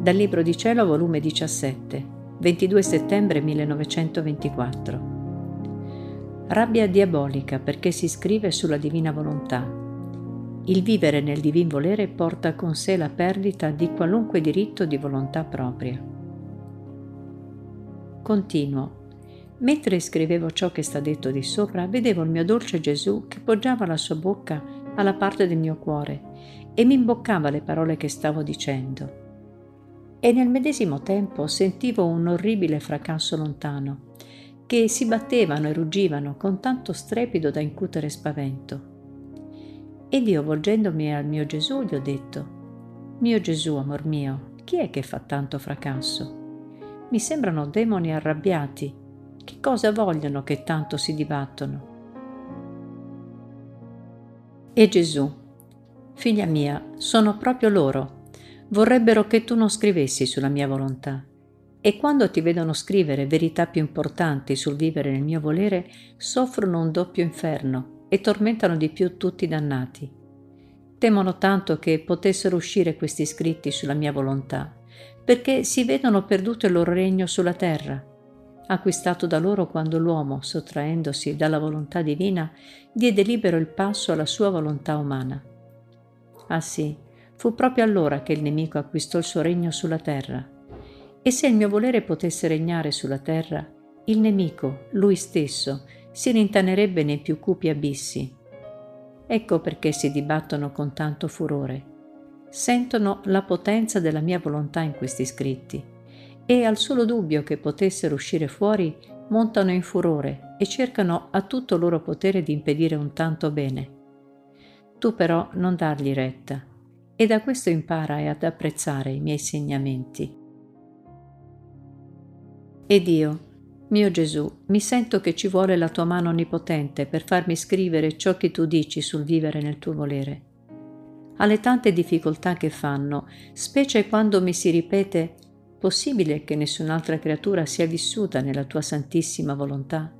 Dal Libro di Cielo, volume 17, 22 settembre 1924. Rabbia diabolica perché si scrive sulla divina volontà. Il vivere nel divin volere porta con sé la perdita di qualunque diritto di volontà propria. Continuo. Mentre scrivevo ciò che sta detto di sopra, vedevo il mio dolce Gesù che poggiava la sua bocca alla parte del mio cuore e mi imboccava le parole che stavo dicendo. E nel medesimo tempo sentivo un orribile fracasso lontano, che si battevano e ruggivano con tanto strepido da incutere spavento. Ed io, volgendomi al mio Gesù, gli ho detto, Mio Gesù, amor mio, chi è che fa tanto fracasso? Mi sembrano demoni arrabbiati. Che cosa vogliono che tanto si dibattono? E Gesù, figlia mia, sono proprio loro. Vorrebbero che tu non scrivessi sulla mia volontà. E quando ti vedono scrivere verità più importanti sul vivere nel mio volere, soffrono un doppio inferno e tormentano di più tutti i dannati. Temono tanto che potessero uscire questi scritti sulla mia volontà, perché si vedono perduto il loro regno sulla terra acquistato da loro quando l'uomo, sottraendosi dalla volontà divina, diede libero il passo alla sua volontà umana. Ah sì, fu proprio allora che il nemico acquistò il suo regno sulla terra. E se il mio volere potesse regnare sulla terra, il nemico, lui stesso, si rintanerebbe nei più cupi abissi. Ecco perché si dibattono con tanto furore. Sentono la potenza della mia volontà in questi scritti e al solo dubbio che potessero uscire fuori montano in furore e cercano a tutto loro potere di impedire un tanto bene. Tu però non dargli retta e da questo impara ad apprezzare i miei insegnamenti. Ed io, mio Gesù, mi sento che ci vuole la tua mano onnipotente per farmi scrivere ciò che tu dici sul vivere nel tuo volere. Alle tante difficoltà che fanno, specie quando mi si ripete Possibile che nessun'altra creatura sia vissuta nella tua santissima volontà?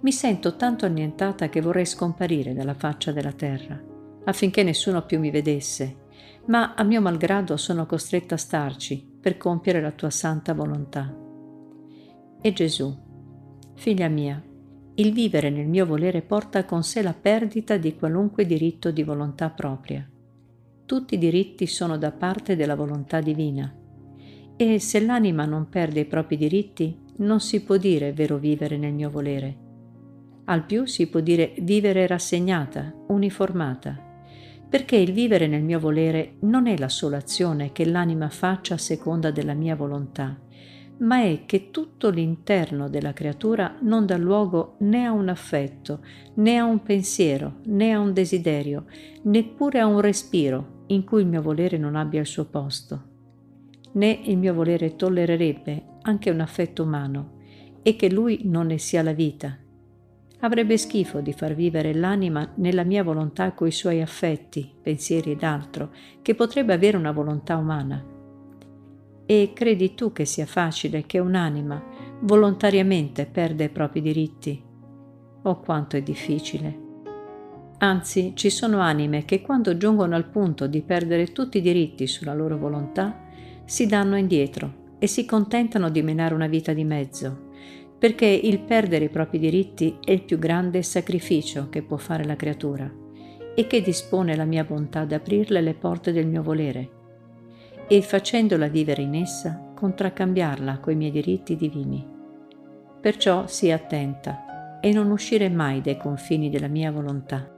Mi sento tanto annientata che vorrei scomparire dalla faccia della terra, affinché nessuno più mi vedesse, ma a mio malgrado sono costretta a starci per compiere la tua santa volontà. E Gesù, figlia mia, il vivere nel mio volere porta con sé la perdita di qualunque diritto di volontà propria. Tutti i diritti sono da parte della volontà divina e se l'anima non perde i propri diritti, non si può dire vero vivere nel mio volere. Al più si può dire vivere rassegnata, uniformata, perché il vivere nel mio volere non è la sola azione che l'anima faccia a seconda della mia volontà, ma è che tutto l'interno della creatura non dà luogo né a un affetto, né a un pensiero, né a un desiderio, neppure a un respiro in cui il mio volere non abbia il suo posto né il mio volere tollererebbe anche un affetto umano e che lui non ne sia la vita. Avrebbe schifo di far vivere l'anima nella mia volontà coi suoi affetti, pensieri ed altro, che potrebbe avere una volontà umana. E credi tu che sia facile che un'anima volontariamente perda i propri diritti? Oh quanto è difficile. Anzi, ci sono anime che quando giungono al punto di perdere tutti i diritti sulla loro volontà, si danno indietro e si contentano di menare una vita di mezzo, perché il perdere i propri diritti è il più grande sacrificio che può fare la creatura e che dispone la mia bontà ad aprirle le porte del mio volere e facendola vivere in essa contraccambiarla coi miei diritti divini. Perciò sii attenta e non uscire mai dai confini della mia volontà.